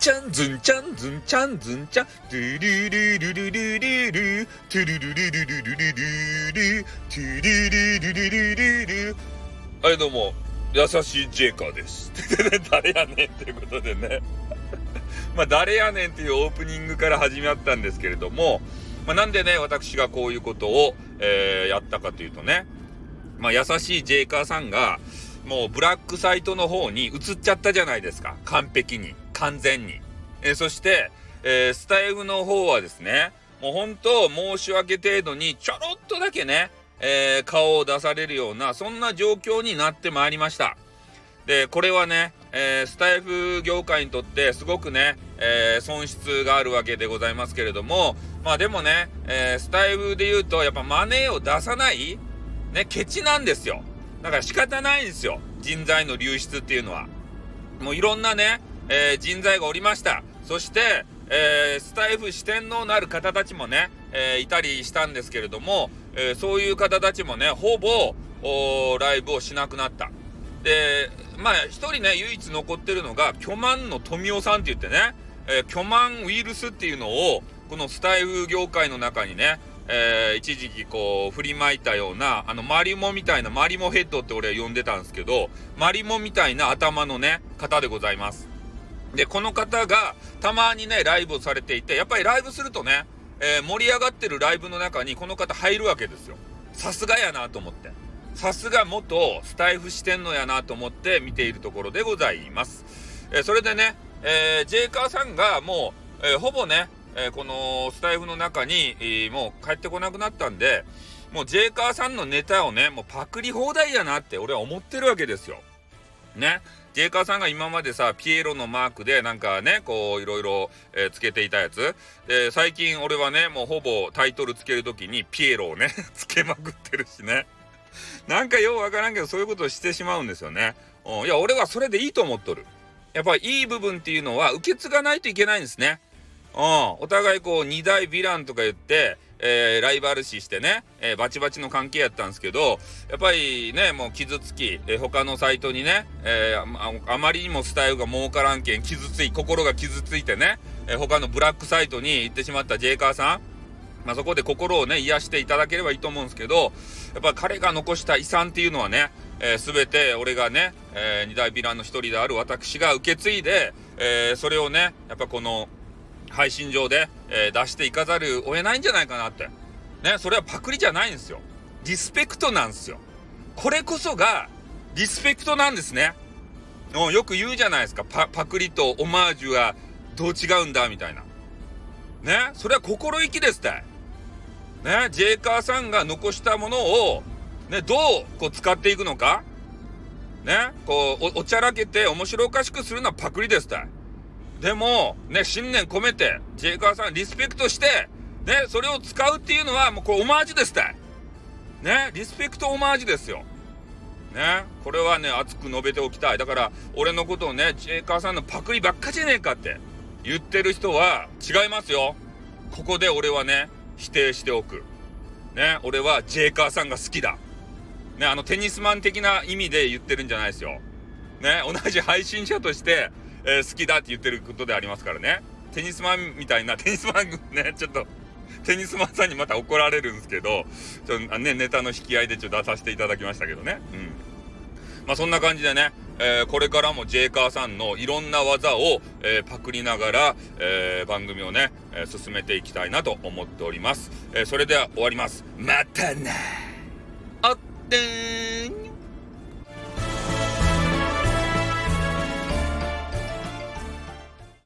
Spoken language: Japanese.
ちゃんずんちゃんずんちゃんずんちゃん、トゥルルルルルルル、トゥルルルルルルルルル、トゥルルルルルルル。はい、どうも、優しいジェイカーです。誰やねんっていうことでね。まあ、誰やねんっていうオープニングから始まったんですけれども、まあ、なんでね、私がこういうことを、えー、やったかというとね、まあ、優しいジェイカーさんが、もうブラックサイトの方に移っちゃったじゃないですか。完璧に。完全に。え、そして、えー、スタイフの方はですね、もう本当申し訳程度にちょろっとだけね、えー、顔を出されるような、そんな状況になってまいりました。で、これはね、えー、スタイフ業界にとってすごくね、えー、損失があるわけでございますけれども、まあでもね、えスタイフで言うと、やっぱマネーを出さない、ね、ケチなんですよ。だから仕方ないんですよ。人材の流出っていうのは。もういろんなね、えー、人材がおりました。そして、えー、スタイフ四天王のある方たちもね、えー、いたりしたんですけれども、えそういう方たちもね、ほぼ、ライブをしなくなった。で、まあ、一人ね、唯一残ってるのが、巨万の富雄さんって言ってね、え巨万ウイルスっていうのを、このスタイフ業界の中にね、えー、一時期こう振りまいたようなあのマリモみたいなマリモヘッドって俺は呼んでたんですけどマリモみたいな頭のね方でございますでこの方がたまにねライブをされていてやっぱりライブするとね、えー、盛り上がってるライブの中にこの方入るわけですよさすがやなと思ってさすが元スタイフしてんのやなと思って見ているところでございます、えー、それでね、えー、ジェイカーさんがもう、えー、ほぼねえ、このスタイフの中に、えー、もう帰ってこなくなったんで、もうジェイカーさんのネタをね、もうパクリ放題やなって俺は思ってるわけですよ。ね。ジェイカーさんが今までさ、ピエロのマークでなんかね、こういろいろ、え、つけていたやつ。で、最近俺はね、もうほぼタイトルつけるときにピエロをね、つけまくってるしね。なんかようわからんけど、そういうことをしてしまうんですよね。うん、いや、俺はそれでいいと思っとる。やっぱいい部分っていうのは受け継がないといけないんですね。うん、お互いこう二大ヴィランとか言って、えー、ライバル視してね、えー、バチバチの関係やったんですけど、やっぱりね、もう傷つき、えー、他のサイトにね、えあまりにもスタイルが儲からんけん、傷つい、心が傷ついてね、え他のブラックサイトに行ってしまったジェイカーさん、まあ、そこで心をね、癒していただければいいと思うんですけど、やっぱ彼が残した遺産っていうのはね、えー、全て俺がね、えー、二大ヴィランの一人である私が受け継いで、えー、それをね、やっぱこの、配信上で、えー、出していかざるを得ないんじゃないかなって。ね、それはパクリじゃないんですよ。リスペクトなんですよ。これこそが、リスペクトなんですね。うよく言うじゃないですか。パパクリとオマージュはどう違うんだ、みたいな。ね、それは心意気ですって。ね、ジェイカーさんが残したものを、ね、どうこう使っていくのかね、こうお、おちゃらけて面白おかしくするのはパクリですって。でも、ね、信念込めて、ジェイカーさんリスペクトして、ね、それを使うっていうのは、もうこれオマージュですって。ね、リスペクトオマージュですよ。ね、これはね、熱く述べておきたい。だから、俺のことをね、ジェイカーさんのパクリばっかじゃねえかって言ってる人は違いますよ。ここで俺はね、否定しておく。ね、俺はジェイカーさんが好きだ。ね、あのテニスマン的な意味で言ってるんじゃないですよ。ね、同じ配信者として、えー、好きだって言ってることでありますからね。テニスマンみたいな、テニスマンね、ちょっと、テニスマンさんにまた怒られるんですけど、ちょっとね、ネタの引き合いでちょっと出させていただきましたけどね。うん。まあそんな感じでね、えー、これからもジェイカーさんのいろんな技を、えー、パクりながら、えー、番組をね、え進めていきたいなと思っております。えそれでは終わります。またなあって